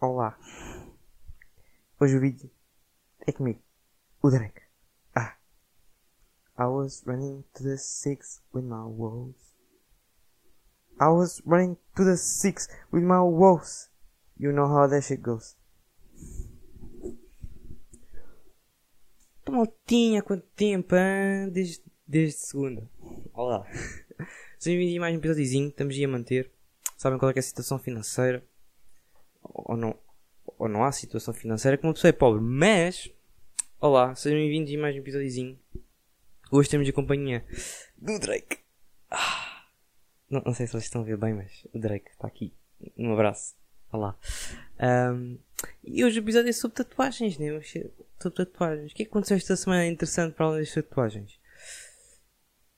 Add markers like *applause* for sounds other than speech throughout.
Olá. Hoje o vídeo é comigo. O Drake. Ah. I was running to the six with my woes. I was running to the six with my woes. You know how that shit goes. Maltinha, quanto tempo, hein? Desde, desde segunda. Olá. Sejam bem-vindos a mais um episódiozinho. Estamos aí a manter. Sabem qual é, é a situação financeira? Ou não, ou não há situação financeira que uma pessoa é pobre. Mas, olá, sejam bem-vindos a mais um episódiozinho. Hoje temos a companhia do Drake. Ah, não, não sei se vocês estão a ver bem, mas o Drake está aqui. Um abraço. Olá. Um, e hoje o episódio é sobre tatuagens, né? Sobre tatuagens. O que é que aconteceu esta semana interessante para além das tatuagens?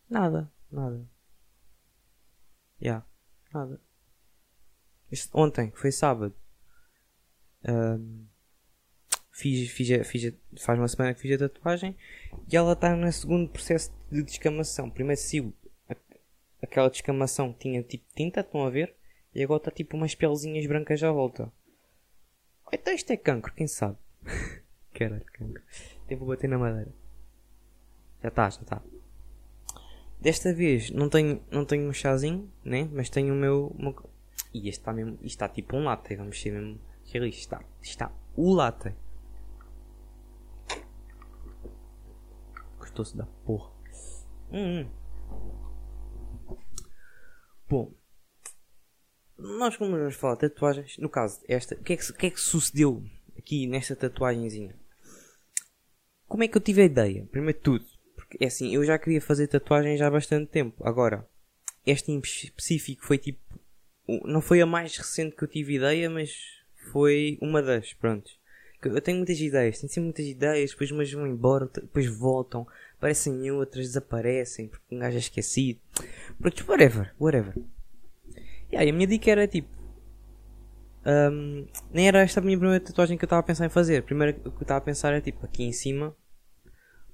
Nada, nada. Já, yeah, nada. Ontem, foi sábado. Um, fiz, fiz, fiz, faz uma semana que fiz a tatuagem e ela está no segundo processo de descamação. Primeiro saiu aquela descamação que tinha tipo tinta, estão a ver? E agora está tipo umas pelezinhas brancas à volta. Então isto é cancro, quem sabe? *laughs* Caralho, cancro. Vou bater na madeira. Já está, já está. Desta vez não tenho, não tenho um chazinho, né? Mas tenho o meu. meu... E este está mesmo. Isto está tipo um latte, vamos ser mesmo. Isto está, está o latte. Gostou-se da porra. Hum. Bom, nós como vamos falar tatuagens, no caso esta, o que, é que, que, é que sucedeu aqui nesta tatuagemzinha? Como é que eu tive a ideia? Primeiro de tudo, porque é assim, eu já queria fazer tatuagens há bastante tempo. Agora, esta em específico foi tipo, não foi a mais recente que eu tive ideia, mas foi uma das, pronto. Eu tenho muitas ideias, tenho sempre muitas ideias, depois umas vão embora, depois voltam, aparecem outras, desaparecem, porque um gajo é esquecido. Pronto, whatever, whatever. E aí a minha dica era tipo. Um, nem era esta a minha primeira tatuagem que eu estava a pensar em fazer. Primeiro o que eu estava a pensar é tipo aqui em cima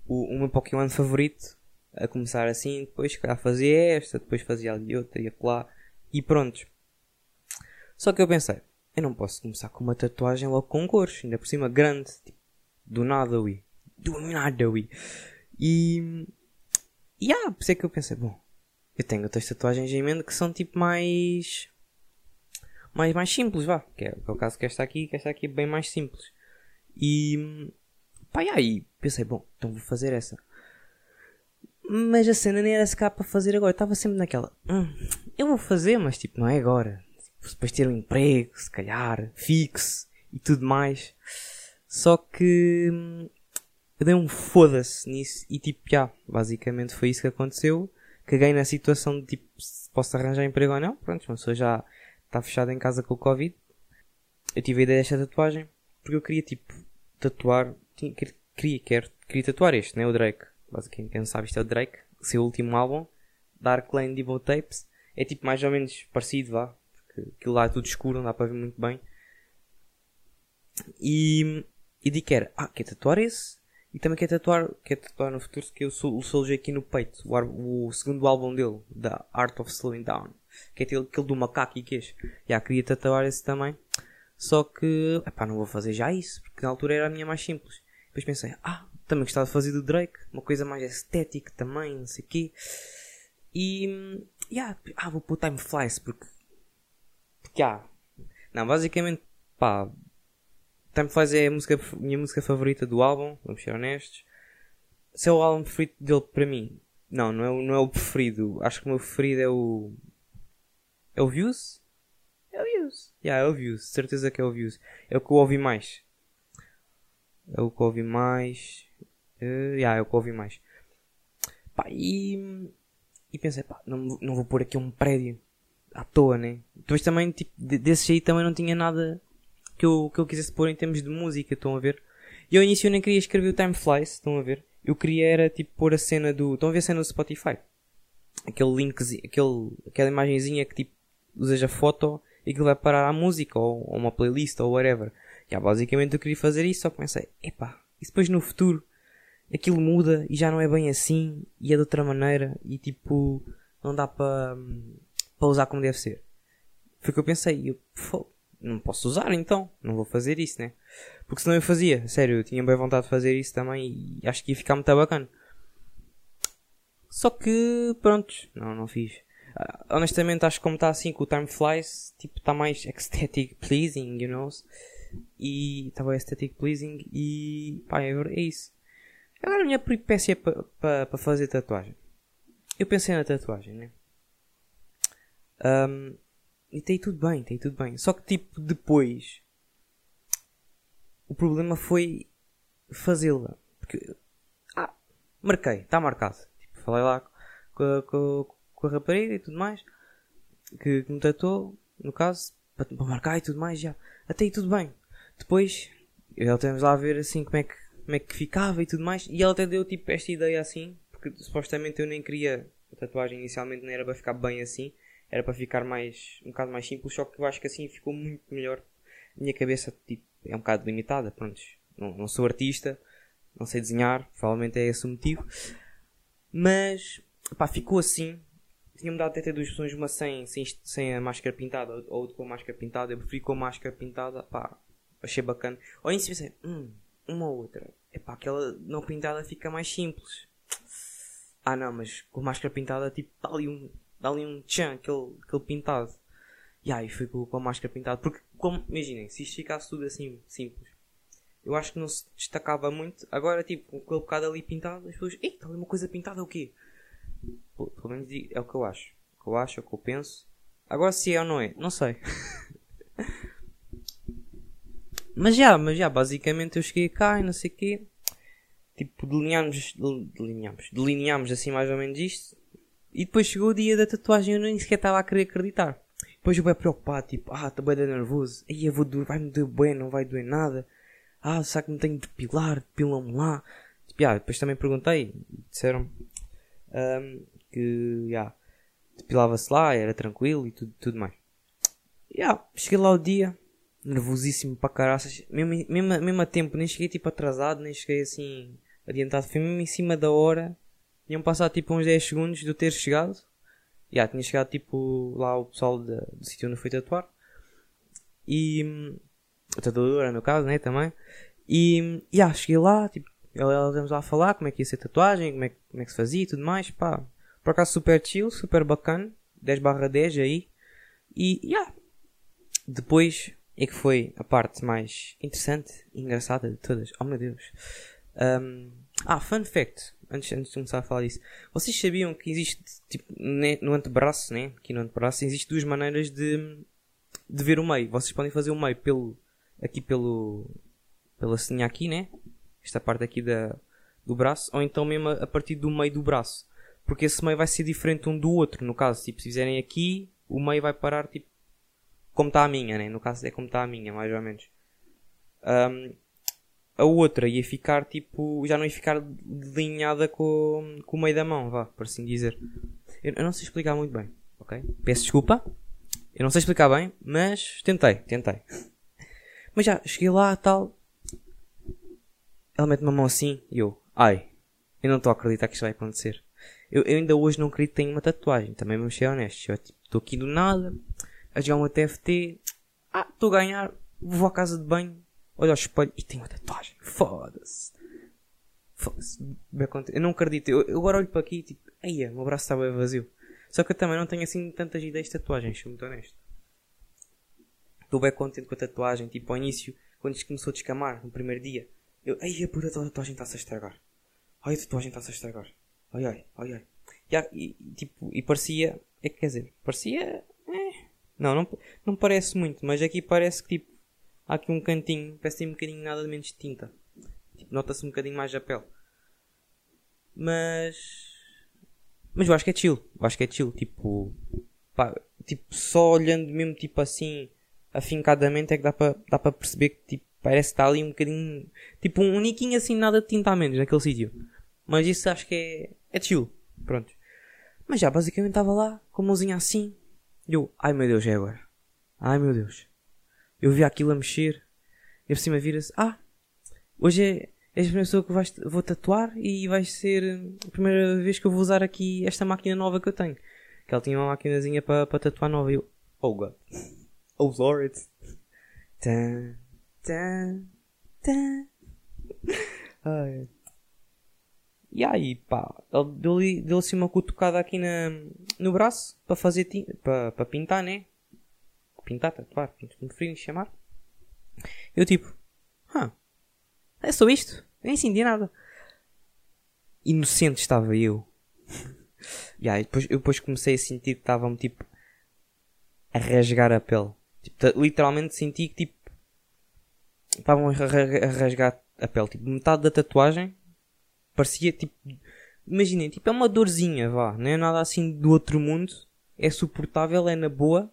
o, o meu Pokémon favorito. A começar assim, depois se calhar fazia esta, depois fazia ali outra e lá e pronto. Só que eu pensei, eu não posso começar com uma tatuagem logo com cores, ainda por cima grande, tipo, do nada, ui. Do nada, ui. E. E ah, por isso é que eu pensei, bom, eu tenho outras tatuagens em mente que são tipo mais. mais, mais simples, vá. Que é, que é o caso que esta aqui, que esta aqui é bem mais simples. E. pá, e aí pensei, bom, então vou fazer essa. Mas a cena nem era se cá para fazer agora. Estava sempre naquela. Hum, eu vou fazer, mas tipo, não é agora. Depois ter um emprego, se calhar, fixo e tudo mais. Só que. Hum, eu dei um foda-se nisso e tipo, já, basicamente foi isso que aconteceu caguei na situação de tipo, se posso arranjar emprego ou não. Pronto, uma pessoa já está fechada em casa com o Covid. Eu tive a ideia desta tatuagem porque eu queria tipo tatuar. Tinha, queria, quero, queria tatuar este, né? O Drake. Basicamente, quem não sabe, isto é o Drake. Seu último álbum, Dark Lane Devil Tapes. É tipo mais ou menos parecido, vá. Porque aquilo lá é tudo escuro, não dá para ver muito bem. E, e digo que era, ah, quer tatuar esse? E também quer tatuar, quer tatuar no futuro que eu sou o Soldier aqui no peito. O, o, segundo álbum dele, da Art of Slowing Down. Que é aquele do macaco e queixo. Já queria tatuar esse também. Só que, epá, não vou fazer já isso. Porque na altura era a minha mais simples. Depois pensei, ah, também gostava de fazer do Drake. Uma coisa mais estética também, não sei o quê. E, yeah, ah, vou pôr Time Flies porque, porque, ah, não, basicamente, pá, Time Flies é a música, minha música favorita do álbum, vamos ser honestos. Se é o álbum preferido dele para mim, não, não é, o, não é o preferido. Acho que o meu preferido é o. É o Views? É o Views. Yeah, é o Views, certeza que é o Views. É o que eu ouvi mais. É o que eu ouvi mais. Uh, yeah, é o que eu ouvi mais. Pá, e. E pensei, pá, não, não vou pôr aqui um prédio à toa, né? Depois também, tipo, desses aí também não tinha nada que eu, que eu quisesse pôr em termos de música, estão a ver? E ao início eu nem queria escrever o Time Flies, estão a ver? Eu queria era tipo pôr a cena do. Estão a ver a cena do Spotify? Aquele linkzinho, aquele, aquela imagenzinha que tipo usas a foto e que vai parar à música ou, ou uma playlist ou whatever. Já basicamente eu queria fazer isso, só comecei, epá, e depois no futuro aquilo muda e já não é bem assim e é de outra maneira e tipo não dá para para usar como deve ser. Foi o que eu pensei, eu, não posso usar então, não vou fazer isso, né? Porque senão eu fazia, sério, eu tinha bem vontade de fazer isso também e acho que ia ficar muito bacana. Só que, pronto, não, não fiz. Uh, honestamente, acho que como está assim com o Time Flies, tipo, está mais *laughs* aesthetic pleasing, you know? E estava aesthetic pleasing e pá, é, é isso. Agora a minha peripécia para pa, pa fazer tatuagem. Eu pensei na tatuagem, né? Um, e tem tudo bem, tem tudo bem. Só que tipo, depois o problema foi fazê-la. Porque ah, marquei, está marcado. Tipo, falei lá com a, com, com a rapariga e tudo mais. Que, que me tatuou, no caso, para, marcar e tudo mais, já. Até aí tudo bem. Depois, ela temos lá a ver assim como é que como é que ficava e tudo mais. E ela até deu tipo esta ideia assim, porque supostamente eu nem queria a tatuagem inicialmente não era para ficar bem assim, era para ficar mais um bocado mais simples, só que eu acho que assim ficou muito melhor. A minha cabeça tipo, é um bocado limitada, pronto. Não, não sou artista, não sei desenhar, provavelmente é esse o motivo. Mas pá, ficou assim. Tinha-me dado até duas opções, uma sem, sem, sem a máscara pintada ou outra com a máscara pintada. Eu preferi com a máscara pintada, pá, achei bacana. Ou em si hum, uma ou outra. Epá, aquela não pintada fica mais simples. Ah não, mas com máscara pintada tipo dá ali um, dá ali um tchan, aquele, aquele pintado. E aí fui com, com a máscara pintada. Porque, como, imaginem, se isto ficasse tudo assim simples, eu acho que não se destacava muito. Agora, tipo, com aquele bocado ali pintado, as pessoas, eita, tá ali uma coisa pintada é o quê? Pelo menos é o que eu acho. O que eu acho, é o que eu penso. Agora se é ou não é, não sei. *laughs* Mas já, mas já, basicamente eu cheguei cá e não sei o quê. Tipo, delineámos, delineámos, delineámos assim mais ou menos isto. E depois chegou o dia da tatuagem e eu nem sequer estava a querer acreditar. Depois eu bem preocupado, tipo, ah, estou bem nervoso. Aí eu vou doer, vai-me doer bem, não vai doer nada. Ah, será que me tenho de depilar? Depilam-me lá. Tipo, ah, depois também perguntei. Disseram um, que, yeah, depilava-se lá, era tranquilo e tudo, tudo mais. Yeah, cheguei lá o dia, nervosíssimo para caraças. Mesmo, mesmo, mesmo a tempo, nem cheguei tipo atrasado, nem cheguei assim adiantado. Foi mesmo em cima da hora. Tinham passado tipo uns 10 segundos de eu ter chegado. Já, tinha chegado tipo lá o pessoal do sítio onde fui tatuar. E. A tatuadora, no caso, né? Também. E. Yeah, cheguei lá, tipo. Ela estamos lá a falar como é que ia ser tatuagem, como é, como é que se fazia e tudo mais. Pá, por acaso super chill, super bacana. 10 barra 10 aí. E. Já. Depois é que foi a parte mais interessante e engraçada de todas. Oh meu Deus. Um, ah, fun fact. Antes, antes de começar a falar disso. Vocês sabiam que existe, tipo, no antebraço, né? Aqui no antebraço, existe duas maneiras de, de ver o meio. Vocês podem fazer o meio pelo, aqui pelo, pela senha aqui, né? Esta parte aqui da, do braço. Ou então mesmo a partir do meio do braço. Porque esse meio vai ser diferente um do outro. No caso, tipo, se fizerem aqui, o meio vai parar, tipo, como está a minha, né? No caso é como está a minha, mais ou menos. Um, a outra ia ficar tipo. Já não ia ficar delineada com, com o meio da mão, vá, por assim dizer. Eu, eu, não sei explicar muito bem, ok? Peço desculpa. Eu não sei explicar bem, mas tentei, tentei. *laughs* Mas já, cheguei lá tal. Ela mete uma mão assim e eu, ai, eu não estou a acreditar que isto vai acontecer. Eu, eu, ainda hoje não acredito que uma tatuagem, também vamos ser honestos. Eu estou tipo, aqui do nada, a jogar uma TFT. Ah, estou a ganhar. Vou à casa de banho. Olho ao espelho e tenho uma tatuagem. Foda-se. Foda-se. Eu não acredito. Eu, eu agora olho para aqui e tipo, aí, o meu braço está bem vazio. Só que eu também não tenho assim tantas ideias de tatuagens, sou muito honesto. Estou bem contente com a tatuagem. Tipo, ao início, quando isto começou a descamar, no primeiro dia, eu, ai, a puta tatuagem está-se a estragar. Ai, a tatuagem está-se a estragar. Ai, ai, ai, ai. E, e, tipo, e parecia, é que quer dizer, parecia não, não, não parece muito, mas aqui parece que tipo, há aqui um cantinho, parece um bocadinho nada menos de tinta. Tipo, nota-se um bocadinho mais a pele. Mas. Mas eu acho que é chill. Eu acho que é chill. Tipo. Pá, tipo, só olhando mesmo tipo assim, afincadamente, é que dá para dá perceber que tipo, parece que está ali um bocadinho. Tipo, um niquinho assim, nada de tinta a menos naquele sítio. Mas isso acho que é. É chill. Pronto. Mas já basicamente estava lá, com a mãozinha assim, e eu, ai meu Deus, é agora. Ai meu Deus. Eu vi aquilo a mexer. E por cima vira-se, ah, hoje é, és a primeira pessoa que vais, vou tatuar e vai ser a primeira vez que eu vou usar aqui esta máquina nova que eu tenho. Que ela tinha uma maquinazinha para pa tatuar nova. E eu, oh god. *laughs* Oh Lord. Tan, tan, tan. *laughs* Ai. E aí, pá, ele deu-lhe deu assim uma cutucada aqui na, no braço para fazer para pintar, né? Pintar, tatuar, como preferirem chamar. Eu tipo, ah, é só isto? Nem entendi nada. Inocente estava eu. e aí, depois, eu depois comecei a sentir que estava-me tipo a rasgar a pele. Tipo, literalmente senti que tipo estavam a rasgar a pele. Tipo, metade da tatuagem parecia tipo. Imaginem, tipo, é uma dorzinha, vá. Não é nada assim do outro mundo. É suportável, é na boa.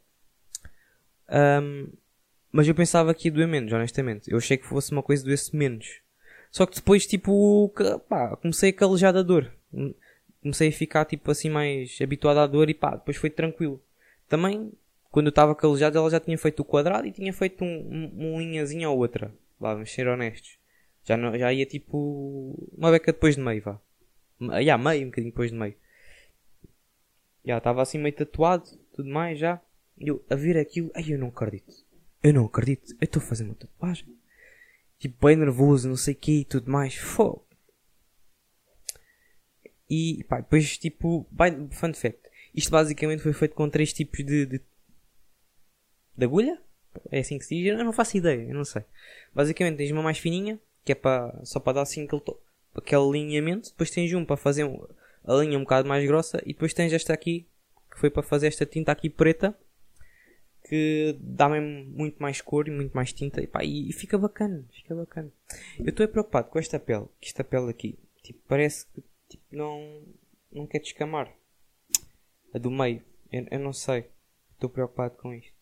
Um, mas eu pensava que ia doer menos, honestamente. Eu achei que fosse uma coisa doesse menos. Só que depois, tipo, pá, comecei a calejar da dor. Comecei a ficar, tipo, assim, mais habituado à dor e pá, depois foi tranquilo. Também, quando eu estava calejado, ela já tinha feito o quadrado e tinha feito um, um, uma linhazinha ou outra. Vá, vamos ser honestos. Já, não, já ia tipo uma beca depois de meio, vá. Já, meio, um bocadinho depois de meio. Já, estava assim meio tatuado, tudo mais, já. Eu, a ver aquilo, ai eu não acredito. Eu não acredito, eu estou a fazer uma tatuagem. Tipo, bem nervoso, não sei o que e tudo mais. Fogo. E, pá, depois, tipo, fun fact. Isto basicamente foi feito com três tipos de, de, de agulha? É assim que se diz? Eu não faço ideia, eu não sei. Basicamente tens uma mais fininha, que é para, só para dar assim aquele, aquele alinhamento. Depois tens um para fazer a linha um bocado mais grossa. E depois tens esta aqui, que foi para fazer esta tinta aqui preta. Que dá mesmo muito mais cor e muito mais tinta. E, pá, e, e fica bacana, fica bacana. Eu estou preocupado com esta pele, que esta pele aqui, tipo, parece que tipo, não, não quer descamar. A do meio, eu, eu não sei. Estou preocupado com isto.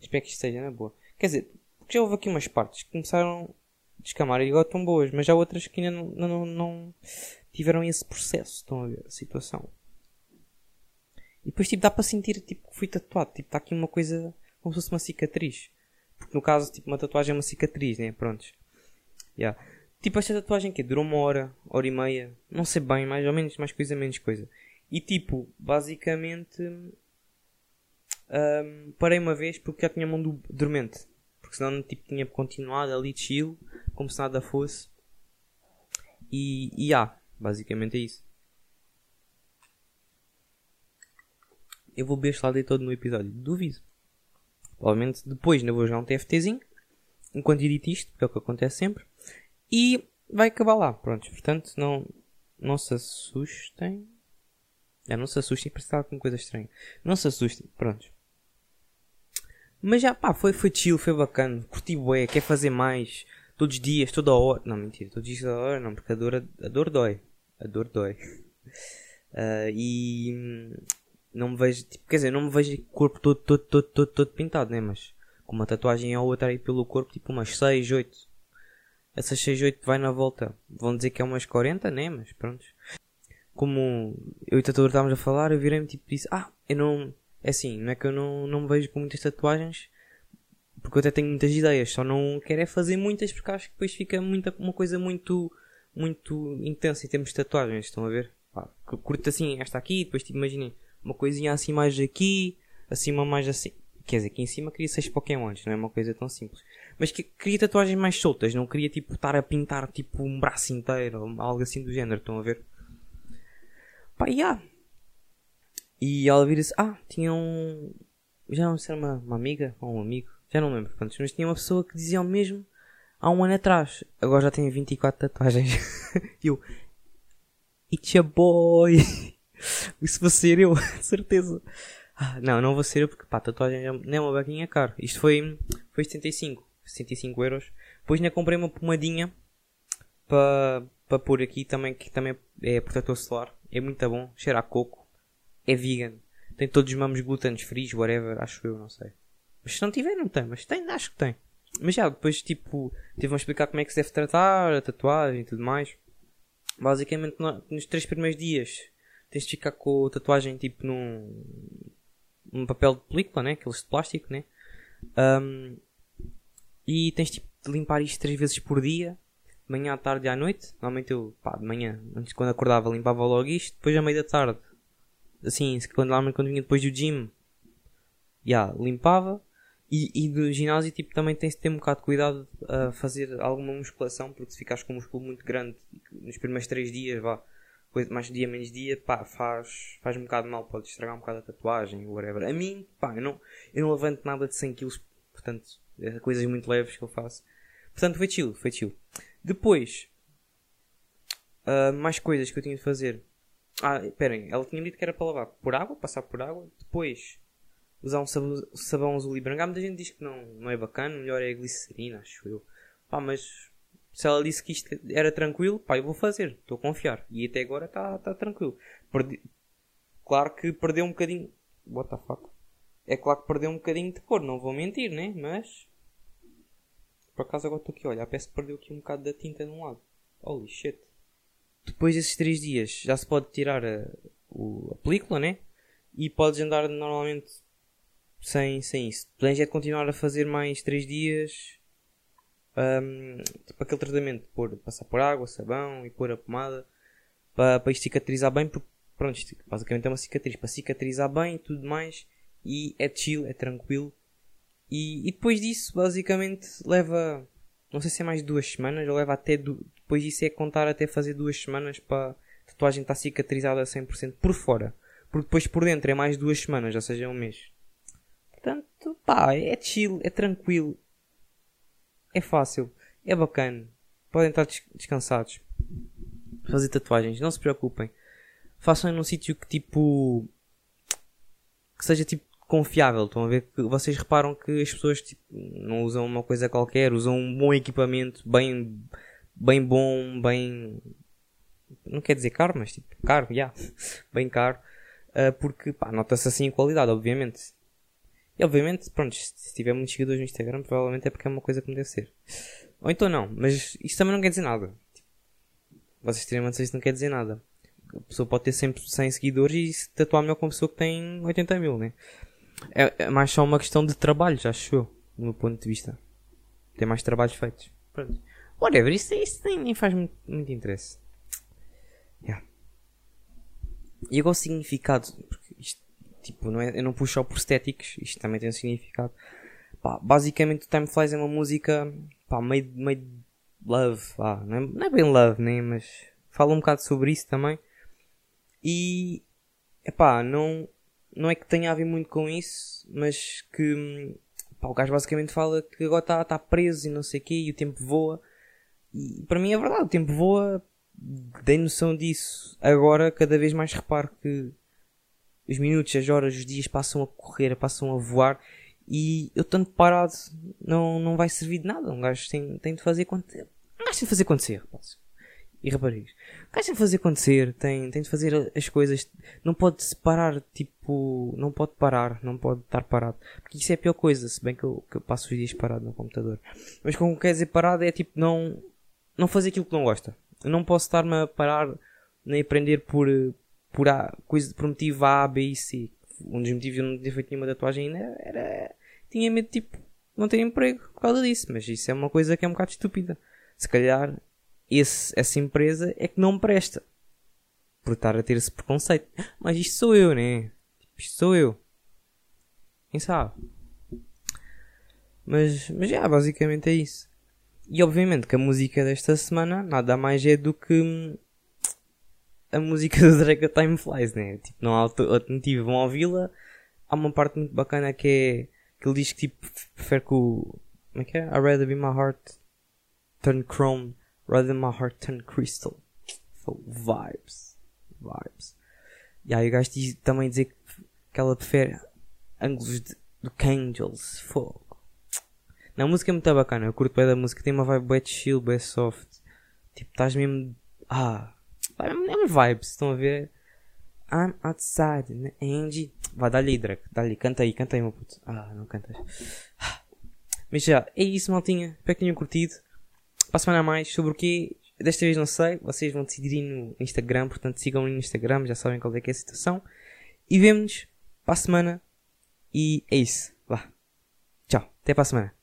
Espero que isto esteja na boa. Quer dizer, porque já houve aqui umas partes que começaram a descamar e agora estão boas, mas já outras que ainda não, não, não tiveram esse processo. Estão a ver a situação. E depois tipo, dá para sentir tipo, que fui tatuado. Tipo, está aqui uma coisa como se fosse uma cicatriz. Porque no caso, tipo, uma tatuagem é uma cicatriz, né? Prontos. Yeah. Tipo, esta tatuagem que durou uma hora, hora e meia. Não sei bem, mais ou menos, mais coisa, menos coisa. E tipo, basicamente. Um, parei uma vez porque já tinha mão do dormente porque senão tipo, tinha continuado ali chill, como se nada fosse. E, e ah, basicamente é isso. Eu vou beber este lado aí todo no episódio, duvido. Provavelmente depois ainda vou jogar um TFTzinho, enquanto edito isto, que é o que acontece sempre. E vai acabar lá, pronto. Portanto, não, não se assustem. É, não se assustem, parece que com coisa estranha. Não se assustem, pronto. Mas já, pá, foi, foi chill, foi bacana. Curti bué, quer fazer mais. Todos os dias, toda hora. Não, mentira, todos os dias, toda hora não, porque a dor, a dor dói. A dor dói. Uh, *laughs* e não me vejo, tipo, quer dizer, não me vejo corpo todo, todo, todo, todo, todo pintado, né? Mas com uma tatuagem ou outra aí pelo corpo, tipo umas 6, 8. Essas 6, 8 vai na volta. Vão dizer que é umas 40, né? Mas pronto. Como eu e o tatuador estávamos a falar, eu virei-me tipo disse, ah, eu não é assim, não é que eu não, não me vejo com muitas tatuagens, porque eu até tenho muitas ideias, só não quero é fazer muitas porque acho que depois fica muita, uma coisa muito, muito intensa em termos de tatuagens, estão a ver? Pá, curto assim, esta aqui, depois tipo, imaginem, uma coisinha assim mais aqui, uma mais assim. Quer dizer, aqui em cima queria seis pokémons, não é uma coisa tão simples. Mas que, queria tatuagens mais soltas, não queria tipo estar a pintar tipo um braço inteiro algo assim do género, estão a ver? Pá, yeah. E ela vira-se, ah, tinha um. Já não sei se era uma, uma amiga ou um amigo, já não lembro quantos, mas tinha uma pessoa que dizia o mesmo há um ano atrás. Agora já tem 24 tatuagens. *laughs* e eu, It's a boy! *laughs* *laughs* Isso vou ser eu, *laughs* certeza. Ah, não, não vou ser eu porque pá, tatuagem não é uma baguinha cara. Isto foi, foi 75, 75 euros. Depois ainda comprei uma pomadinha para pôr aqui também, que também é protetor solar. É muito bom, cheira a coco é vegan. Tem todos os mamos glútenes frios, whatever, acho eu, não sei. Mas se não tiver, não tem, mas tem, acho que tem. Mas já, depois, tipo, tive a explicar como é que se deve tratar, a tatuagem e tudo mais. Basicamente, nos três primeiros dias, tens de ficar com a tatuagem, tipo, num, num papel de película, né? Aqueles de plástico, né? Um, e tens, tipo, de limpar isto três vezes por dia. De manhã, à tarde e à noite. Normalmente eu, pá, de manhã, antes quando acordava, limpava logo isto. Depois, à meia da tarde, assim, quando, quando vinha depois do gym, yeah, limpava E, e do ginásio, tipo, também tem-se de ter um bocado de cuidado a fazer alguma musculação, porque se ficares com um músculo muito grande nos primeiros 3 dias, vá, mais dia menos dia, pá, faz, faz um bocado mal, pode estragar um bocado a tatuagem, whatever. A mim, pá, eu não, eu não levanto nada de 100 kg, portanto, é coisas muito leves que eu faço. Portanto, foi chill, foi chill. Depois, uh, mais coisas que eu tinha de fazer. Ah, esperem, ela tinha dito que era para lavar por água, passar por água, depois usar um sabão, sabão azul e branco. Há muita gente diz que não, não é bacana, melhor é a glicerina, acho eu. Pá, mas se ela disse que isto era tranquilo, pá, eu vou fazer, estou a confiar. E até agora está tá tranquilo. Perdi... Claro que perdeu um bocadinho. What the fuck? É claro que perdeu um bocadinho de cor, não vou mentir, né? Mas. Por acaso agora estou aqui a olhar, parece que perdeu aqui um bocado da tinta de um lado. Holy shit. Depois desses 3 dias já se pode tirar a, o, a película, né? E podes andar normalmente sem, sem isso. Planeja é continuar a fazer mais 3 dias. Um, tipo aquele tratamento, pôr, passar por água, sabão e pôr a pomada para, para isto cicatrizar bem, porque pronto, isto basicamente é uma cicatriz, para cicatrizar bem e tudo mais. E é chill, é tranquilo. E, e depois disso, basicamente, leva, não sei se é mais duas semanas, ou leva até, depois disso é contar até fazer duas semanas para a tatuagem estar cicatrizada a 100% por fora. Porque depois por dentro é mais duas semanas, ou seja, é um mês. Portanto, pá, é chill, é tranquilo. É fácil, é bacana. Podem estar descansados. Fazer tatuagens, não se preocupem. Façam num sítio que tipo. que seja tipo confiável. Estão a ver que vocês reparam que as pessoas tipo, não usam uma coisa qualquer, usam um bom equipamento, bem, bem bom, bem. Não quer dizer caro, mas tipo, caro, já. *laughs* Yeah. bem caro. Uh, porque, nota-se assim a qualidade, obviamente. E obviamente, pronto, se tiver muitos seguidores no Instagram, provavelmente é porque é uma coisa que me deve ser. Ou então não, mas isso também não quer dizer nada. Vocês terem uma isso não quer dizer nada. A pessoa pode ter sempre 100 seguidores e se tatuar melhor com uma pessoa que tem 80 mil, né? É, é mais só uma questão de trabalho, já achou, do meu ponto de vista. Tem mais trabalhos feitos. Pronto. Whatever, isso, isso nem, nem faz muito, muito interesse. Yeah. E agora o significado, porque isto Tipo, não é, eu não puxo só por estéticos, isto também tem um significado. Pá, basicamente Time Flies é uma música pá, meio, meio love, pá, não, é, não é bem love, né? Mas fala um bocado sobre isso também. E pá, não, não é que tenha a ver muito com isso, mas que pá, o gajo basicamente fala que agora está tá preso e não sei o quê e o tempo voa. E para mim é verdade, o tempo voa, dei noção disso. Agora cada vez mais reparo que os minutos, as horas, os dias passam a correr, passam a voar e eu tanto parado não, não vai servir de nada. Um gajo tem, tem de fazer acontecer. Um gajo tem de fazer acontecer, rapazes. E raparigas. Um gajo tem de fazer acontecer, tem, tem de fazer as coisas. Não pode se parar, tipo, não pode parar, não pode estar parado. Porque isso é a pior coisa, se bem que eu, que eu passo os dias parado no computador. Mas como quer dizer parado é tipo não, não fazer aquilo que não gosta. Eu não posso estar-me a parar nem aprender por, por, a, coisa, por motivo A, B e C. Um dos motivos de eu não ter feito nenhuma tatuagem ainda era. Tinha medo, tipo, não ter emprego por causa disso. Mas isso é uma coisa que é um bocado estúpida. Se calhar, esse, essa empresa é que não presta. Por estar a ter esse preconceito. Mas isto sou eu, né? Tipo, isto sou eu. Quem sabe? Mas, mas já, basicamente é isso. E obviamente que a música desta semana nada mais é do que a música *laughs* do Drake Time Flies, né? Tipo, não há alternativa. Vão ouvi-la. Há uma parte muito bacana que é que ele diz que tipo prefere que o. Como é que é? I'd rather be my heart turn chrome rather than my heart turn crystal. So, vibes. Vibes. E aí o gajo diz, também dizer que ela prefere ângulos do Angels. Fogo. Não, a música é muito bacana. Eu curto bem da música. Tem uma vibe bem chill, bem soft. Tipo, estás mesmo. Ah, é uma vibes, estão a ver? I'm outside, né? Andy. Vai, dá-lhe Drake. Dá-lhe, canta aí, canta aí, meu puto. Ah, não cantas. *sighs* Mas já, é isso, maltinha. Espero que tenham curtido. Para a semana a mais, sobre o que Desta vez não sei. Vocês vão decidir no Instagram, portanto sigam-me no Instagram, já sabem qual é que é a situação. E vemo-nos para a semana. E é isso. Vá. Tchau. Até para a semana.